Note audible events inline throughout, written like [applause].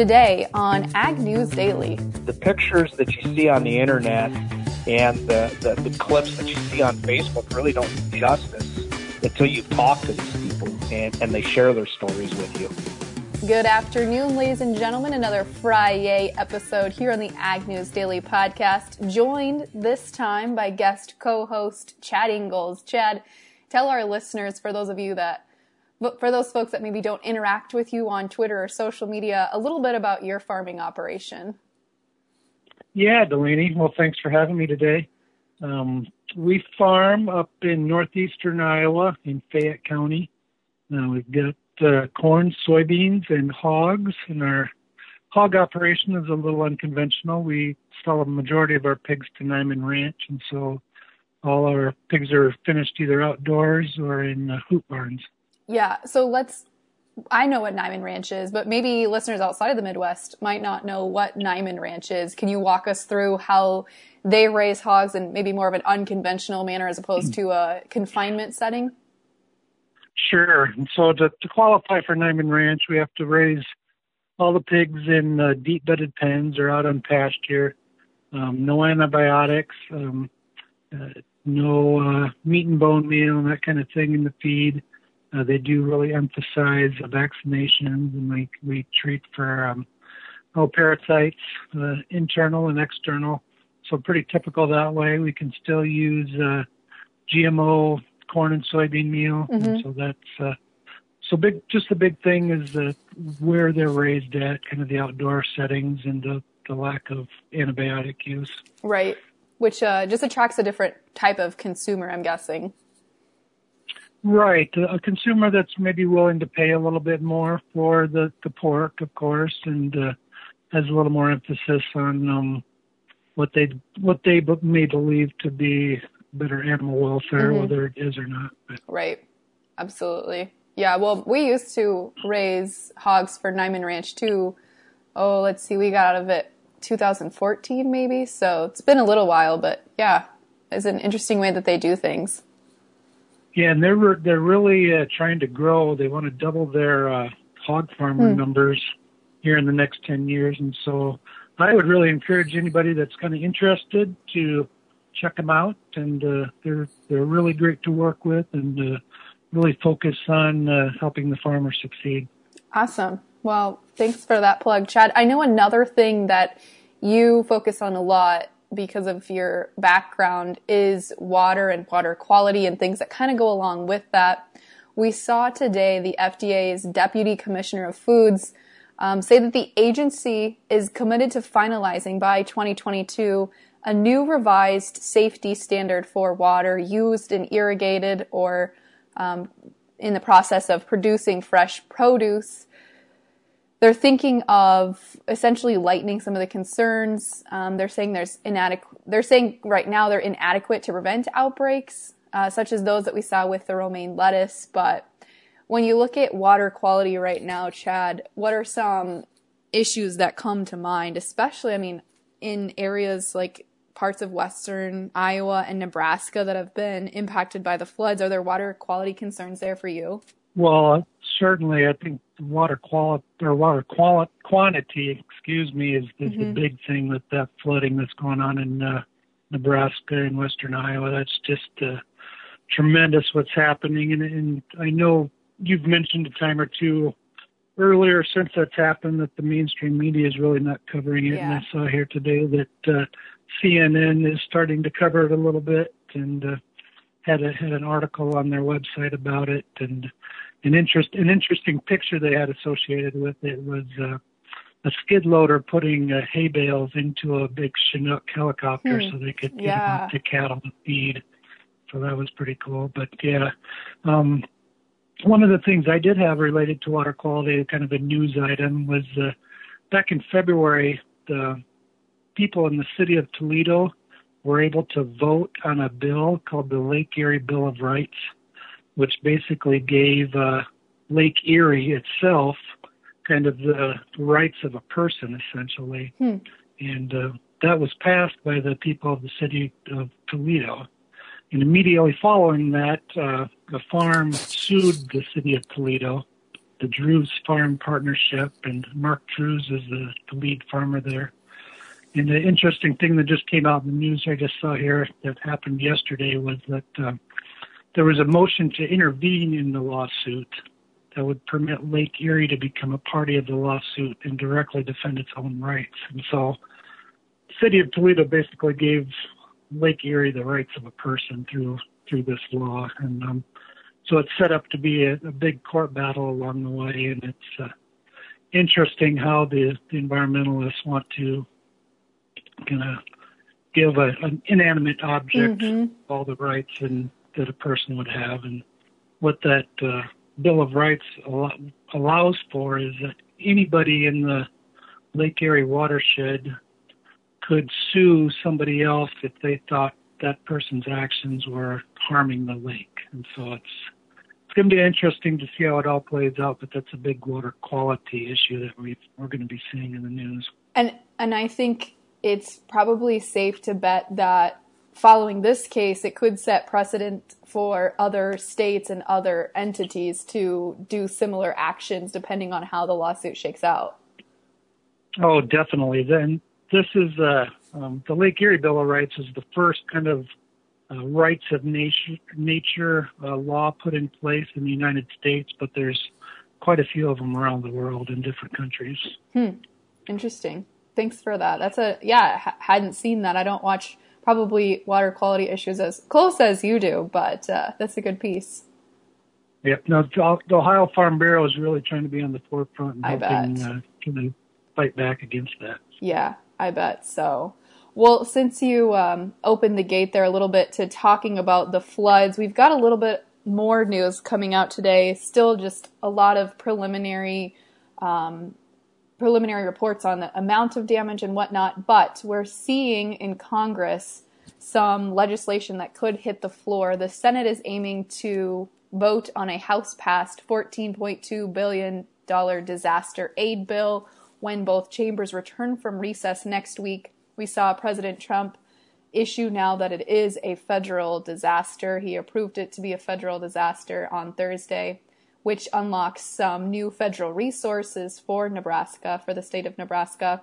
Today on Ag News Daily. The pictures that you see on the internet and the, the, the clips that you see on Facebook really don't do justice until you talk to these people and, and they share their stories with you. Good afternoon, ladies and gentlemen. Another Friday episode here on the Ag News Daily podcast, joined this time by guest co-host Chad Ingels. Chad, tell our listeners, for those of you that for those folks that maybe don't interact with you on Twitter or social media, a little bit about your farming operation. Yeah, Delaney. Well, thanks for having me today. Um, we farm up in northeastern Iowa in Fayette County. Uh, we've got uh, corn, soybeans, and hogs. And our hog operation is a little unconventional. We sell a majority of our pigs to Niman Ranch, and so all our pigs are finished either outdoors or in uh, hoop barns. Yeah. So let's, I know what Niman Ranch is, but maybe listeners outside of the Midwest might not know what Niman Ranch is. Can you walk us through how they raise hogs in maybe more of an unconventional manner as opposed to a confinement setting? Sure. So to, to qualify for Niman Ranch, we have to raise all the pigs in uh, deep bedded pens or out on pasture. Um, no antibiotics, um, uh, no uh, meat and bone meal and that kind of thing in the feed. Uh, they do really emphasize vaccinations, and we we treat for um, all parasites, uh, internal and external. So pretty typical that way. We can still use uh, GMO corn and soybean meal, mm-hmm. and so that's uh, so big. Just the big thing is that where they're raised at, kind of the outdoor settings, and the the lack of antibiotic use. Right, which uh, just attracts a different type of consumer, I'm guessing. Right, a consumer that's maybe willing to pay a little bit more for the the pork, of course, and uh, has a little more emphasis on um, what they what they may believe to be better animal welfare, mm-hmm. whether it is or not. But. Right, absolutely. Yeah, well, we used to raise hogs for Niman Ranch too. Oh, let's see, we got out of it 2014 maybe. So it's been a little while, but yeah, it's an interesting way that they do things. Yeah, and they're they're really uh, trying to grow. They want to double their uh, hog farmer hmm. numbers here in the next ten years, and so I would really encourage anybody that's kind of interested to check them out. And uh, they're they're really great to work with, and uh, really focus on uh, helping the farmer succeed. Awesome. Well, thanks for that plug, Chad. I know another thing that you focus on a lot because of your background is water and water quality and things that kind of go along with that. We saw today the FDA's Deputy Commissioner of Foods um, say that the agency is committed to finalizing by 2022 a new revised safety standard for water used in irrigated or um, in the process of producing fresh produce they're thinking of essentially lightening some of the concerns. Um, they're saying there's inadequate. They're saying right now they're inadequate to prevent outbreaks, uh, such as those that we saw with the romaine lettuce. But when you look at water quality right now, Chad, what are some issues that come to mind? Especially, I mean, in areas like parts of western Iowa and Nebraska that have been impacted by the floods. Are there water quality concerns there for you? Well, certainly, I think water quality or water quality quantity, excuse me, is, is mm-hmm. the big thing with that flooding that's going on in uh, Nebraska and western Iowa. That's just uh, tremendous what's happening, and, and I know you've mentioned a time or two earlier since that's happened that the mainstream media is really not covering it. Yeah. And I saw here today that uh, CNN is starting to cover it a little bit and uh, had a, had an article on their website about it and an interest an interesting picture they had associated with it was uh, a skid loader putting uh, hay bales into a big Chinook helicopter hmm. so they could get yeah. them to cattle to feed. So that was pretty cool. But yeah, um, one of the things I did have related to water quality, kind of a news item, was uh, back in February, the people in the city of Toledo were able to vote on a bill called the Lake Erie Bill of Rights which basically gave uh, Lake Erie itself kind of the rights of a person, essentially. Hmm. And uh, that was passed by the people of the city of Toledo. And immediately following that, uh, the farm sued the city of Toledo the Drewes Farm Partnership, and Mark Drewes is the, the lead farmer there. And the interesting thing that just came out in the news I just saw here that happened yesterday was that uh, there was a motion to intervene in the lawsuit that would permit Lake Erie to become a party of the lawsuit and directly defend its own rights. And so, the city of Toledo basically gave Lake Erie the rights of a person through through this law, and um, so it's set up to be a, a big court battle along the way. And it's uh, interesting how the, the environmentalists want to kind of give a, an inanimate object mm-hmm. all the rights and that a person would have, and what that uh, Bill of Rights allows for is that anybody in the Lake Erie watershed could sue somebody else if they thought that person's actions were harming the lake. And so it's it's going to be interesting to see how it all plays out. But that's a big water quality issue that we we're going to be seeing in the news. And and I think it's probably safe to bet that following this case, it could set precedent for other states and other entities to do similar actions depending on how the lawsuit shakes out. Oh, definitely. Then this is uh, um, the Lake Erie Bill of Rights is the first kind of uh, rights of nature, nature uh, law put in place in the United States, but there's quite a few of them around the world in different countries. Hmm. Interesting. Thanks for that. That's a yeah. I hadn't seen that. I don't watch probably water quality issues as close as you do, but uh, that's a good piece. Yep. No, the Ohio Farm Bureau is really trying to be on the forefront and I helping uh, to fight back against that. Yeah, I bet so. Well, since you um, opened the gate there a little bit to talking about the floods, we've got a little bit more news coming out today. Still, just a lot of preliminary um, preliminary reports on the amount of damage and whatnot, but we're seeing in Congress some legislation that could hit the floor. The Senate is aiming to vote on a House passed $14.2 billion disaster aid bill when both chambers return from recess next week. We saw President Trump issue now that it is a federal disaster. He approved it to be a federal disaster on Thursday which unlocks some new federal resources for Nebraska, for the state of Nebraska.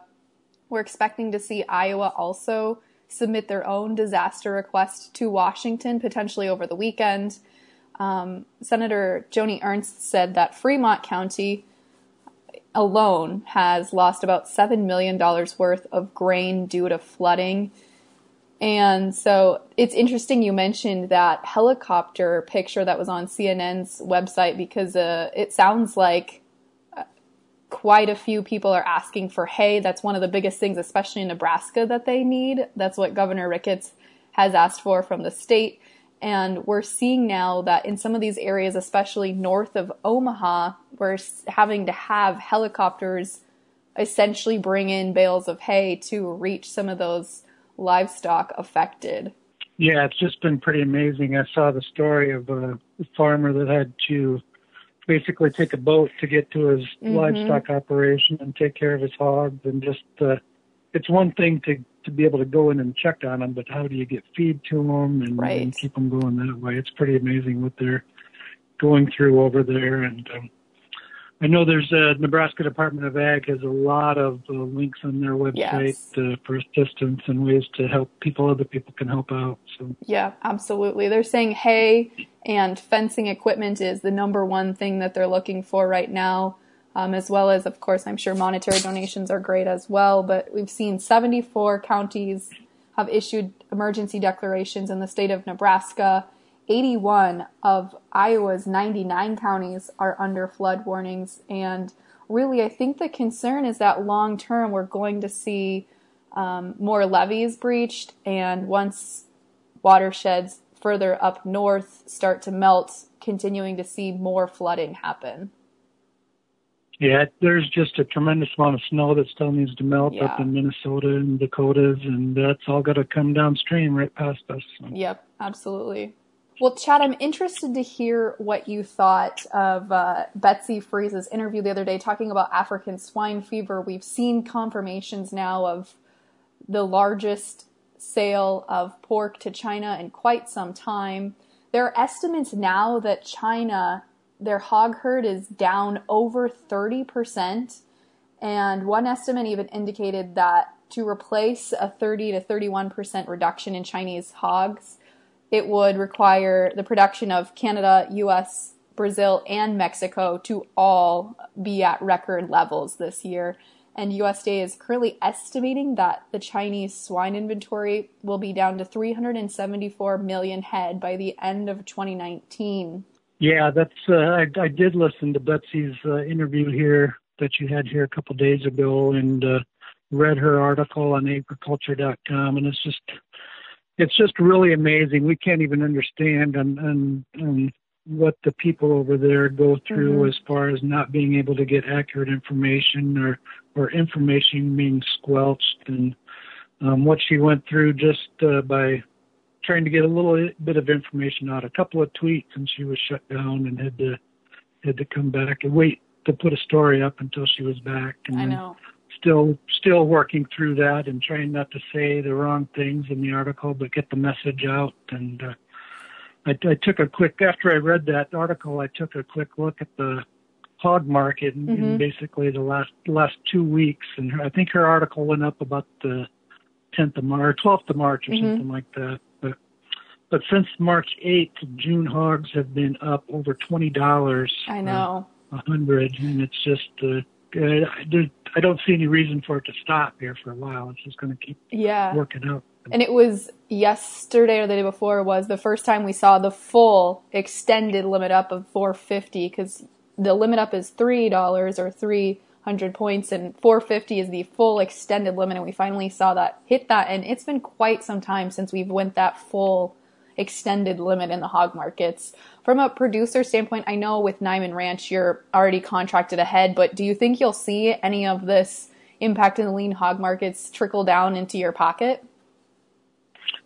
We're expecting to see Iowa also submit their own disaster request to Washington, potentially over the weekend. Um, Senator Joni Ernst said that Fremont County alone has lost about $7 million worth of grain due to flooding. And so it's interesting you mentioned that helicopter picture that was on CNN's website because uh, it sounds like uh, quite a few people are asking for hay. That's one of the biggest things, especially in Nebraska, that they need. That's what Governor Ricketts has asked for from the state. And we're seeing now that in some of these areas, especially north of Omaha, we're having to have helicopters essentially bring in bales of hay to reach some of those livestock affected? Yeah, it's just been pretty amazing. I saw the story of a farmer that had to basically take a boat to get to his mm-hmm. livestock operation and take care of his hogs and just uh it's one thing to to be able to go in and check on them but how do you get feed to them and, right. and keep them going that way it's pretty amazing what they're going through over there and um, I know there's a Nebraska Department of Ag has a lot of uh, links on their website yes. uh, for assistance and ways to help people. Other people can help out. So yeah, absolutely. They're saying hay and fencing equipment is the number one thing that they're looking for right now, um, as well as, of course, I'm sure monetary donations are great as well. But we've seen 74 counties have issued emergency declarations in the state of Nebraska. 81 of Iowa's 99 counties are under flood warnings. And really, I think the concern is that long term, we're going to see um, more levees breached. And once watersheds further up north start to melt, continuing to see more flooding happen. Yeah, there's just a tremendous amount of snow that still needs to melt yeah. up in Minnesota and Dakotas, and that's all got to come downstream right past us. Yep, absolutely. Well, Chad, I'm interested to hear what you thought of uh, Betsy Freese's interview the other day talking about African swine fever. We've seen confirmations now of the largest sale of pork to China in quite some time. There are estimates now that China their hog herd is down over 30%. And one estimate even indicated that to replace a 30 to 31% reduction in Chinese hogs, it would require the production of Canada, US, Brazil, and Mexico to all be at record levels this year. And USDA is currently estimating that the Chinese swine inventory will be down to 374 million head by the end of 2019. Yeah, that's. Uh, I, I did listen to Betsy's uh, interview here that you had here a couple days ago, and uh, read her article on agriculture.com, and it's just it's just really amazing. We can't even understand and and, and what the people over there go through mm-hmm. as far as not being able to get accurate information or or information being squelched and um, what she went through just uh, by trying to get a little bit of information out, a couple of tweets, and she was shut down and had to had to come back and wait to put a story up until she was back. And I know still still working through that and trying not to say the wrong things in the article, but get the message out. And uh, I, I took a quick after I read that article, I took a quick look at the hog market in, mm-hmm. in basically the last last two weeks, and I think her article went up about the 10th of March, or 12th of March, or mm-hmm. something like that. But but since March 8th, June hogs have been up over twenty dollars. I know. A hundred, and it's just uh, I don't see any reason for it to stop here for a while. It's just going to keep yeah. working out. And it was yesterday or the day before was the first time we saw the full extended limit up of 450 because the limit up is three dollars or 300 points, and 450 is the full extended limit. And we finally saw that hit that, and it's been quite some time since we've went that full extended limit in the hog markets. From a producer standpoint, I know with Niman Ranch you're already contracted ahead, but do you think you'll see any of this impact in the lean hog markets trickle down into your pocket?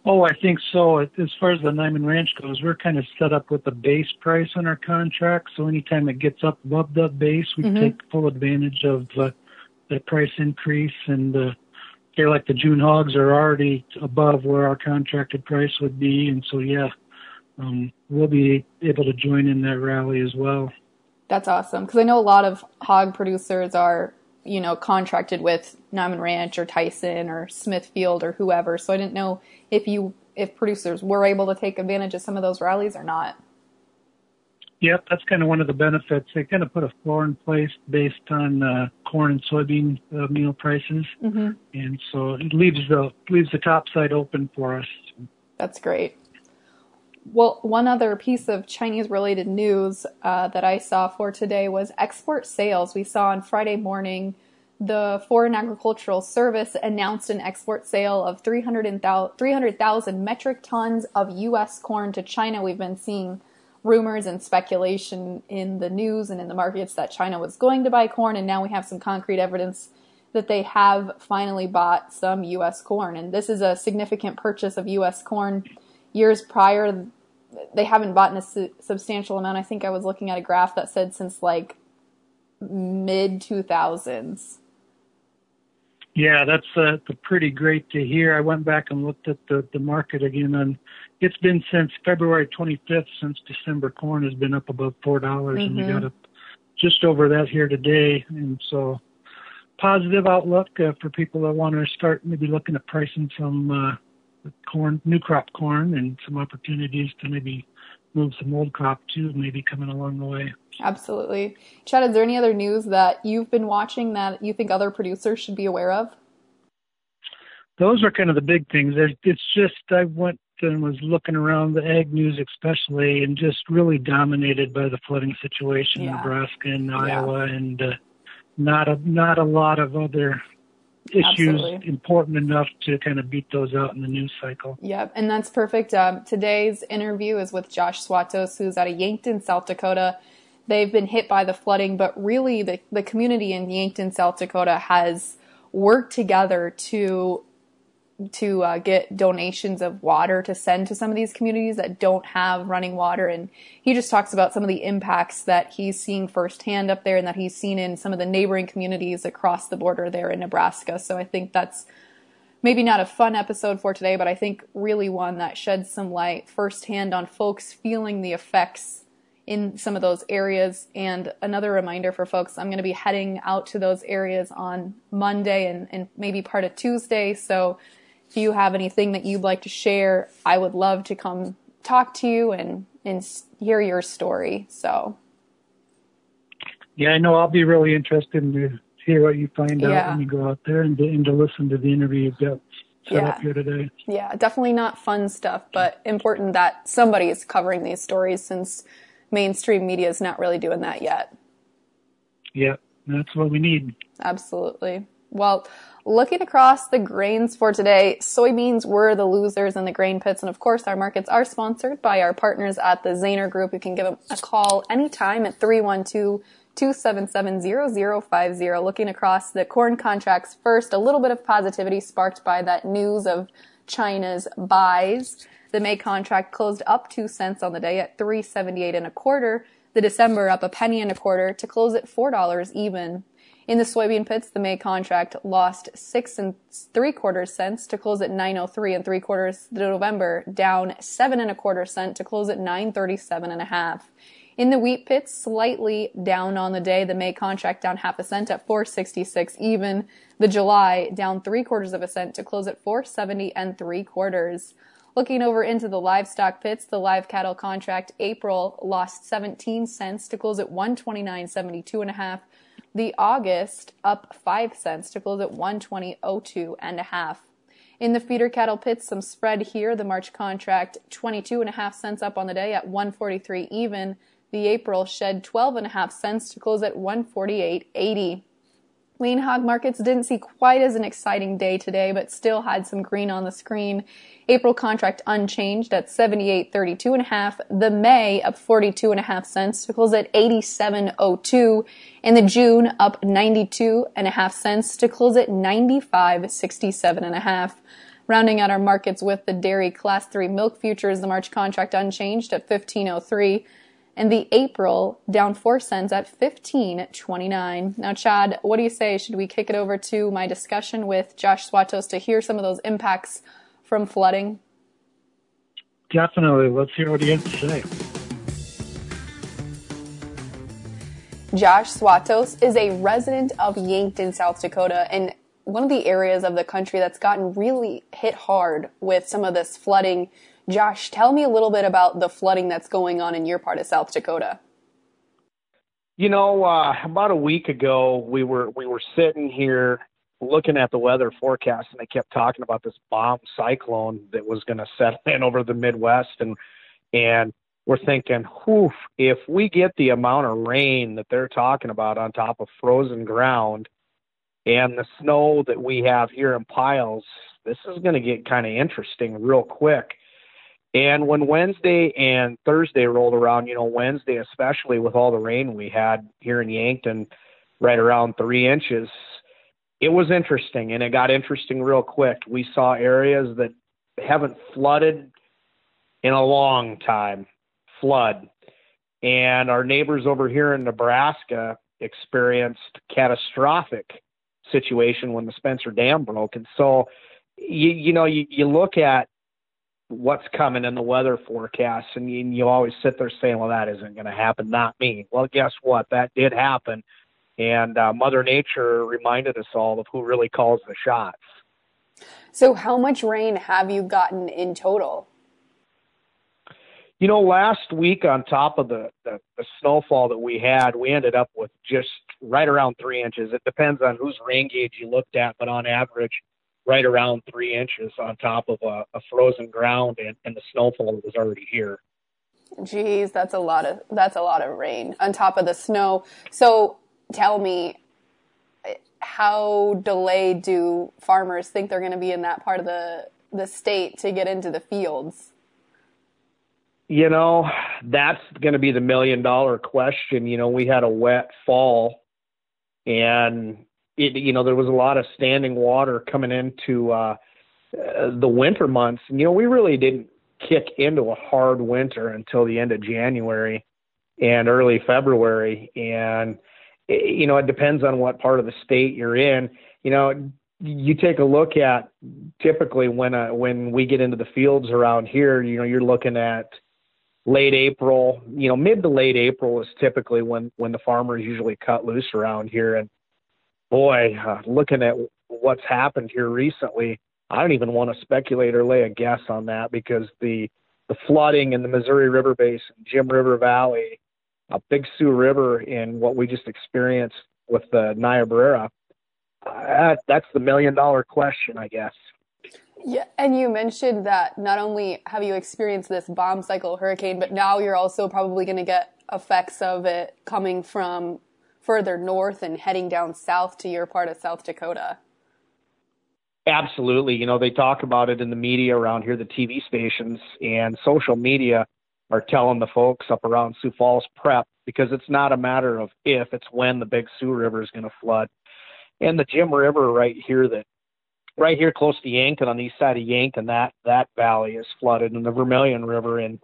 Oh, I think so. As far as the Niman Ranch goes, we're kind of set up with a base price on our contract. So anytime it gets up above the base, we mm-hmm. take full advantage of uh, the price increase. And uh, they're like the June hogs are already above where our contracted price would be, and so yeah, um, we'll be able to join in that rally as well. That's awesome because I know a lot of hog producers are you know contracted with Niman Ranch or Tyson or Smithfield or whoever. So I didn't know if you if producers were able to take advantage of some of those rallies or not. Yep, that's kind of one of the benefits. They kind of put a floor in place based on uh, corn and soybean uh, meal prices, mm-hmm. and so it leaves the leaves the top side open for us. That's great. Well, one other piece of Chinese related news uh, that I saw for today was export sales. We saw on Friday morning the Foreign Agricultural Service announced an export sale of 300,000 metric tons of U.S. corn to China. We've been seeing rumors and speculation in the news and in the markets that China was going to buy corn, and now we have some concrete evidence that they have finally bought some U.S. corn. And this is a significant purchase of U.S. corn. Years prior, they haven't bought in a su- substantial amount. I think I was looking at a graph that said since like mid 2000s. Yeah, that's uh, pretty great to hear. I went back and looked at the, the market again, and it's been since February 25th, since December corn has been up above four dollars, mm-hmm. and we got mm-hmm. up just over that here today. And so, positive outlook uh, for people that want to start maybe looking at pricing some uh, corn, new crop corn, and some opportunities to maybe move some old crop too, maybe coming along the way. Absolutely. Chad, is there any other news that you've been watching that you think other producers should be aware of? Those are kind of the big things. It's just I went and was looking around the ag news, especially, and just really dominated by the flooding situation yeah. in Nebraska and yeah. Iowa, and uh, not a not a lot of other issues Absolutely. important enough to kind of beat those out in the news cycle. Yep, and that's perfect. Um, today's interview is with Josh Swatos, who's out of Yankton, South Dakota they've been hit by the flooding, but really the, the community in Yankton, South Dakota has worked together to to uh, get donations of water to send to some of these communities that don't have running water. And he just talks about some of the impacts that he's seeing firsthand up there and that he's seen in some of the neighboring communities across the border there in Nebraska. So I think that's maybe not a fun episode for today, but I think really one that sheds some light firsthand on folks feeling the effects in some of those areas. And another reminder for folks, I'm going to be heading out to those areas on Monday and, and maybe part of Tuesday. So if you have anything that you'd like to share, I would love to come talk to you and, and hear your story. So. Yeah, I know I'll be really interested in to hear what you find yeah. out when you go out there and to, and to listen to the interview you've got set yeah. up here today. Yeah, definitely not fun stuff, but important that somebody is covering these stories since mainstream media is not really doing that yet. Yeah, that's what we need. Absolutely. Well, looking across the grains for today, soybeans were the losers in the grain pits. And of course, our markets are sponsored by our partners at the Zaner Group. You can give them a call anytime at 312 277 0050. Looking across the corn contracts first, a little bit of positivity sparked by that news of China's buys. The May contract closed up two cents on the day at 378 and a quarter. The December up a penny and a quarter to close at $4 even. In the soybean pits, the May contract lost six and three quarters cents to close at 903 and three quarters. The November down seven and a quarter cent to close at 937 and a half. In the wheat pits, slightly down on the day. The May contract down half a cent at 466 even. The July down three quarters of a cent to close at 470 and three quarters. Looking over into the livestock pits, the live cattle contract April lost 17 cents to close at 129.72 and a half. The August up 5 cents to close at 120.02 and a half. In the feeder cattle pits, some spread here. The March contract 22 and a half cents up on the day at 143 even. The April shed 12 and a half cents to close at 148.80. Lean hog markets didn't see quite as an exciting day today, but still had some green on the screen. April contract unchanged at 78.32 and a half. The May up 42 and a half cents to close at 87.02. And the June up 92 and a half cents to close at 95.67 and a half. Rounding out our markets with the dairy class 3 milk futures, the March contract unchanged at 1503 and the April down 4 cents at 15.29. Now, Chad, what do you say? Should we kick it over to my discussion with Josh Swatos to hear some of those impacts from flooding? Definitely. Let's hear what he has to say. Josh Swatos is a resident of Yankton, South Dakota, and one of the areas of the country that's gotten really hit hard with some of this flooding Josh, tell me a little bit about the flooding that's going on in your part of South Dakota. You know, uh, about a week ago, we were we were sitting here looking at the weather forecast, and they kept talking about this bomb cyclone that was going to settle [laughs] in over the Midwest, and and we're thinking, whew, if we get the amount of rain that they're talking about on top of frozen ground, and the snow that we have here in piles, this is going to get kind of interesting real quick. And when Wednesday and Thursday rolled around, you know, Wednesday especially with all the rain we had here in Yankton, right around three inches, it was interesting and it got interesting real quick. We saw areas that haven't flooded in a long time flood. And our neighbors over here in Nebraska experienced catastrophic situation when the Spencer Dam broke. And so, you, you know, you, you look at what's coming in the weather forecast, and you, you always sit there saying, "Well, that isn't going to happen." Not me. Well, guess what? That did happen, and uh, Mother Nature reminded us all of who really calls the shots. So, how much rain have you gotten in total? You know, last week on top of the, the, the snowfall that we had, we ended up with just right around three inches. It depends on whose rain gauge you looked at, but on average, right around three inches on top of a, a frozen ground and, and the snowfall was already here. Geez, that's a lot of that's a lot of rain on top of the snow. So tell me, how delayed do farmers think they're going to be in that part of the the state to get into the fields? You know, that's going to be the million dollar question. You know, we had a wet fall, and it, you know, there was a lot of standing water coming into uh, the winter months. And, you know, we really didn't kick into a hard winter until the end of January and early February. And, you know, it depends on what part of the state you're in. You know, you take a look at typically when uh, when we get into the fields around here, you know, you're looking at late April, you know, mid to late April is typically when when the farmers usually cut loose around here. And boy, uh, looking at what's happened here recently, I don't even want to speculate or lay a guess on that because the the flooding in the Missouri River Basin, Jim River Valley, Big Sioux River, and what we just experienced with the Niobrara, uh, that's the million dollar question, I guess. Yeah, and you mentioned that not only have you experienced this bomb cycle hurricane, but now you're also probably going to get effects of it coming from further north and heading down south to your part of South Dakota. Absolutely. You know, they talk about it in the media around here, the TV stations and social media are telling the folks up around Sioux Falls prep because it's not a matter of if, it's when the Big Sioux River is going to flood. And the Jim River right here that right here close to Yankton on the east side of Yankton, that that valley is flooded, and the Vermilion River, and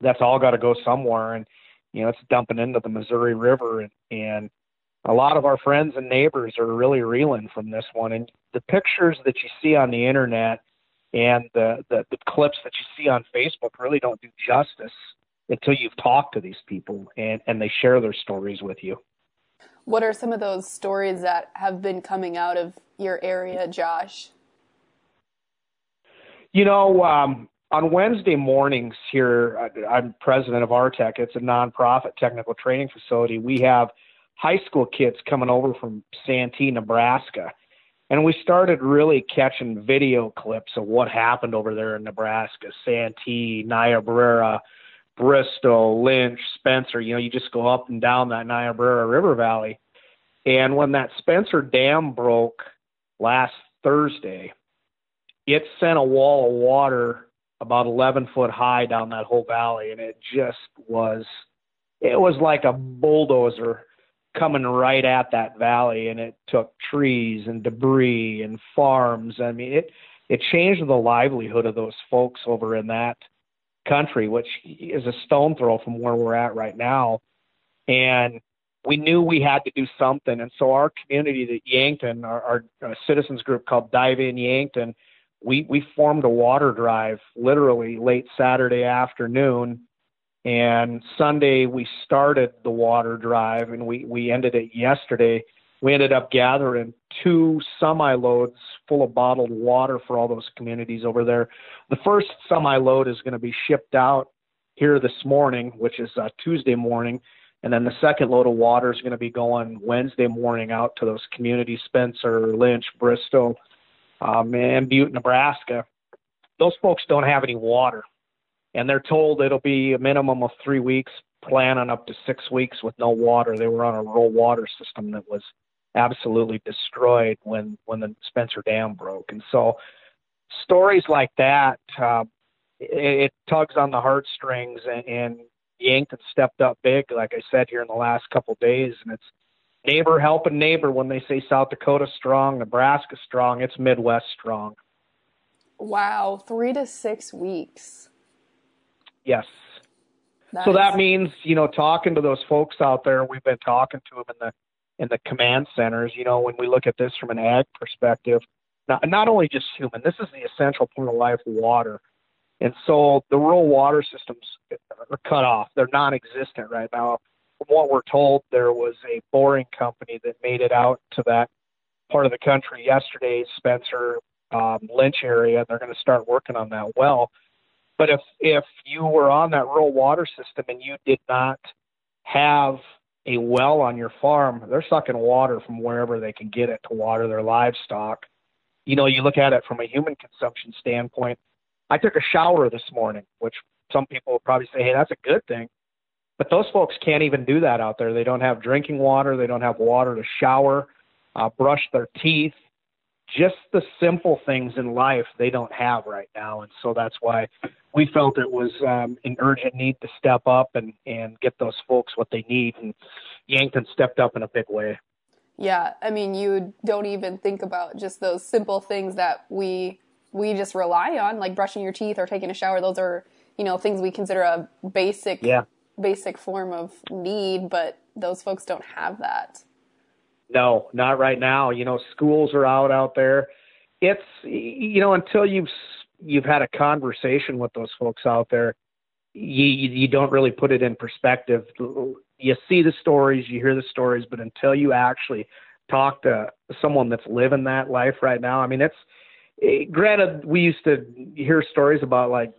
that's all got to go somewhere, and you know it's dumping into the Missouri River, and and a lot of our friends and neighbors are really reeling from this one, and the pictures that you see on the internet and the the, the clips that you see on Facebook really don't do justice until you've talked to these people and and they share their stories with you. What are some of those stories that have been coming out of your area, Josh? You know, um, on Wednesday mornings here, uh, I'm president of RTEC. It's a nonprofit technical training facility. We have high school kids coming over from Santee, Nebraska. And we started really catching video clips of what happened over there in Nebraska, Santee, Niobrara, Bristol, Lynch, Spencer. You know, you just go up and down that Niobrara River Valley. And when that Spencer Dam broke last Thursday, it sent a wall of water about 11 foot high down that whole valley. And it just was, it was like a bulldozer coming right at that valley. And it took trees and debris and farms. I mean, it, it changed the livelihood of those folks over in that country, which is a stone throw from where we're at right now. And we knew we had to do something. And so our community at Yankton, our, our, our citizens group called Dive In Yankton, we, we formed a water drive literally late Saturday afternoon. And Sunday we started the water drive and we, we ended it yesterday. We ended up gathering two semi loads full of bottled water for all those communities over there. The first semi load is going to be shipped out here this morning, which is uh, Tuesday morning and then the second load of water is going to be going Wednesday morning out to those communities, Spencer, Lynch, Bristol, um, and Butte, Nebraska. Those folks don't have any water. And they're told it'll be a minimum of three weeks, plan on up to six weeks with no water. They were on a rural water system that was absolutely destroyed when, when the Spencer Dam broke. And so stories like that, uh, it, it tugs on the heartstrings and, and Yankton stepped up big, like I said here in the last couple of days, and it's neighbor helping neighbor. When they say South Dakota strong, Nebraska strong, it's Midwest strong. Wow, three to six weeks. Yes. That so that means you know talking to those folks out there. We've been talking to them in the in the command centers. You know when we look at this from an ag perspective, not not only just human. This is the essential point of life, water. And so the rural water systems are cut off. They're non existent right now. From what we're told, there was a boring company that made it out to that part of the country yesterday, Spencer, um, Lynch area. They're going to start working on that well. But if if you were on that rural water system and you did not have a well on your farm, they're sucking water from wherever they can get it to water their livestock. You know, you look at it from a human consumption standpoint, I took a shower this morning, which some people will probably say, hey, that's a good thing. But those folks can't even do that out there. They don't have drinking water, they don't have water to shower, uh, brush their teeth. Just the simple things in life they don't have right now. And so that's why we felt it was um, an urgent need to step up and, and get those folks what they need. And Yankton stepped up in a big way. Yeah, I mean, you don't even think about just those simple things that we we just rely on, like brushing your teeth or taking a shower. Those are, you know, things we consider a basic, yeah. Basic form of need, but those folks don't have that. No, not right now. You know, schools are out out there. It's you know until you've you've had a conversation with those folks out there, you you don't really put it in perspective. You see the stories, you hear the stories, but until you actually talk to someone that's living that life right now, I mean, it's eh, granted we used to hear stories about like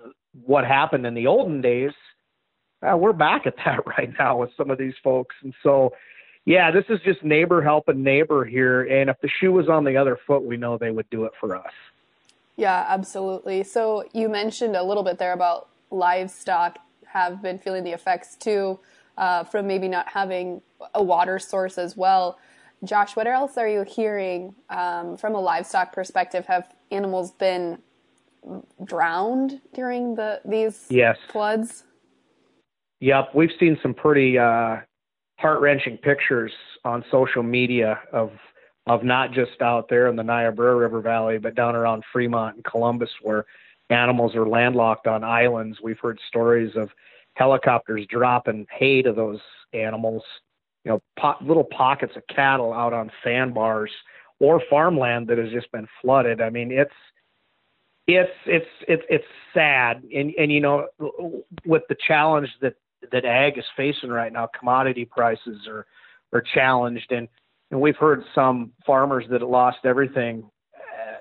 what happened in the olden days. Uh, we're back at that [laughs] right now with some of these folks, and so yeah, this is just neighbor helping neighbor here. And if the shoe was on the other foot, we know they would do it for us. Yeah, absolutely. So you mentioned a little bit there about livestock have been feeling the effects too uh, from maybe not having a water source as well. Josh, what else are you hearing um, from a livestock perspective? Have animals been drowned during the these yes. floods? Yep, we've seen some pretty uh, heart wrenching pictures on social media of of not just out there in the Niobrara River Valley, but down around Fremont and Columbus, where animals are landlocked on islands. We've heard stories of helicopters dropping hay to those animals, you know, po- little pockets of cattle out on sandbars or farmland that has just been flooded. I mean, it's it's it's it's it's sad, and and you know, with the challenge that that ag is facing right now, commodity prices are are challenged, and and we've heard some farmers that lost everything. Uh,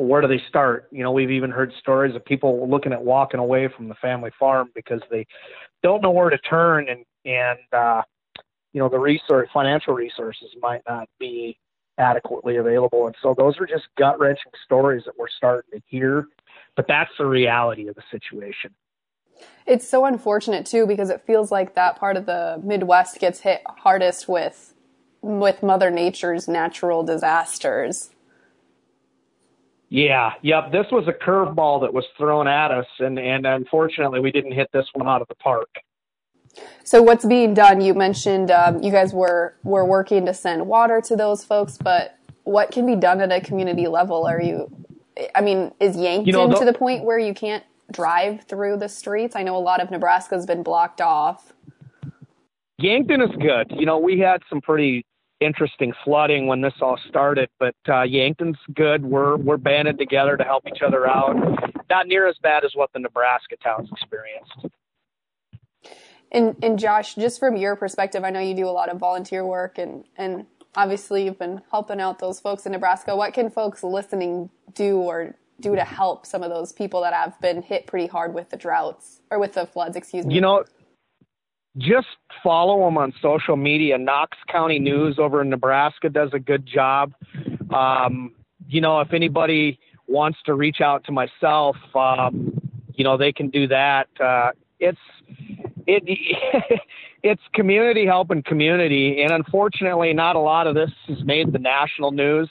where do they start? You know, we've even heard stories of people looking at walking away from the family farm because they don't know where to turn, and and uh, you know the resource, financial resources might not be adequately available, and so those are just gut wrenching stories that we're starting to hear. But that's the reality of the situation. It's so unfortunate too because it feels like that part of the Midwest gets hit hardest with with Mother Nature's natural disasters. Yeah, yep. This was a curveball that was thrown at us, and and unfortunately, we didn't hit this one out of the park. So, what's being done? You mentioned um, you guys were were working to send water to those folks, but what can be done at a community level? Are you? I mean, is Yankton you know, the, to the point where you can't drive through the streets? I know a lot of Nebraska's been blocked off. Yankton is good. You know, we had some pretty interesting flooding when this all started, but uh, Yankton's good. We're we're banded together to help each other out. Not near as bad as what the Nebraska towns experienced. And and Josh, just from your perspective, I know you do a lot of volunteer work and and obviously you've been helping out those folks in Nebraska. What can folks listening do or do to help some of those people that have been hit pretty hard with the droughts or with the floods, excuse me? You know, just follow them on social media. Knox County News over in Nebraska does a good job. Um, you know, if anybody wants to reach out to myself, um, you know, they can do that. Uh, it's it [laughs] it's community helping community, and unfortunately, not a lot of this has made the national news.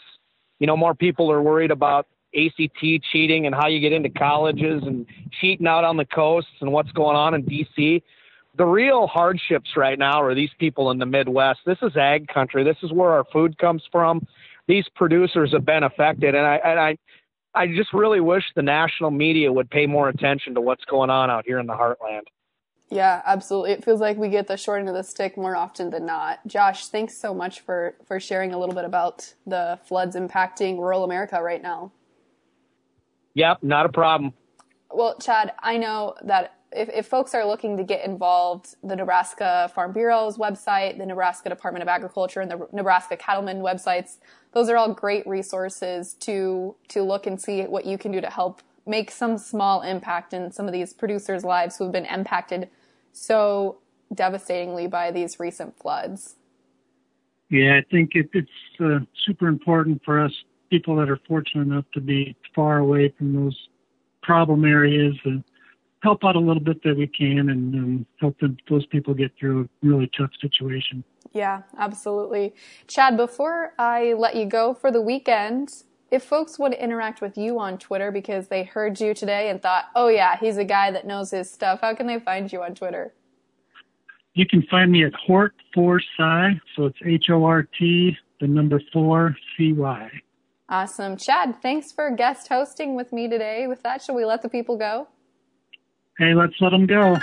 You know, more people are worried about ACT cheating and how you get into colleges and cheating out on the coasts and what's going on in DC. The real hardships right now are these people in the Midwest. This is ag country. This is where our food comes from. These producers have been affected, and I and I I just really wish the national media would pay more attention to what's going on out here in the heartland. Yeah, absolutely. It feels like we get the short end of the stick more often than not. Josh, thanks so much for for sharing a little bit about the floods impacting rural America right now. Yep, not a problem. Well, Chad, I know that if, if folks are looking to get involved, the Nebraska Farm Bureau's website, the Nebraska Department of Agriculture, and the Nebraska Cattlemen websites, those are all great resources to to look and see what you can do to help make some small impact in some of these producers' lives who have been impacted so devastatingly by these recent floods. Yeah, I think it, it's uh, super important for us people that are fortunate enough to be far away from those problem areas and help out a little bit that we can and um, help them, those people get through a really tough situation. Yeah, absolutely. Chad, before I let you go for the weekend, if folks want to interact with you on Twitter because they heard you today and thought, oh yeah, he's a guy that knows his stuff, how can they find you on Twitter? You can find me at Hort4Cy, so it's H O R T, the number four C Y. Awesome. Chad, thanks for guest hosting with me today. With that, shall we let the people go? Hey, let's let them go.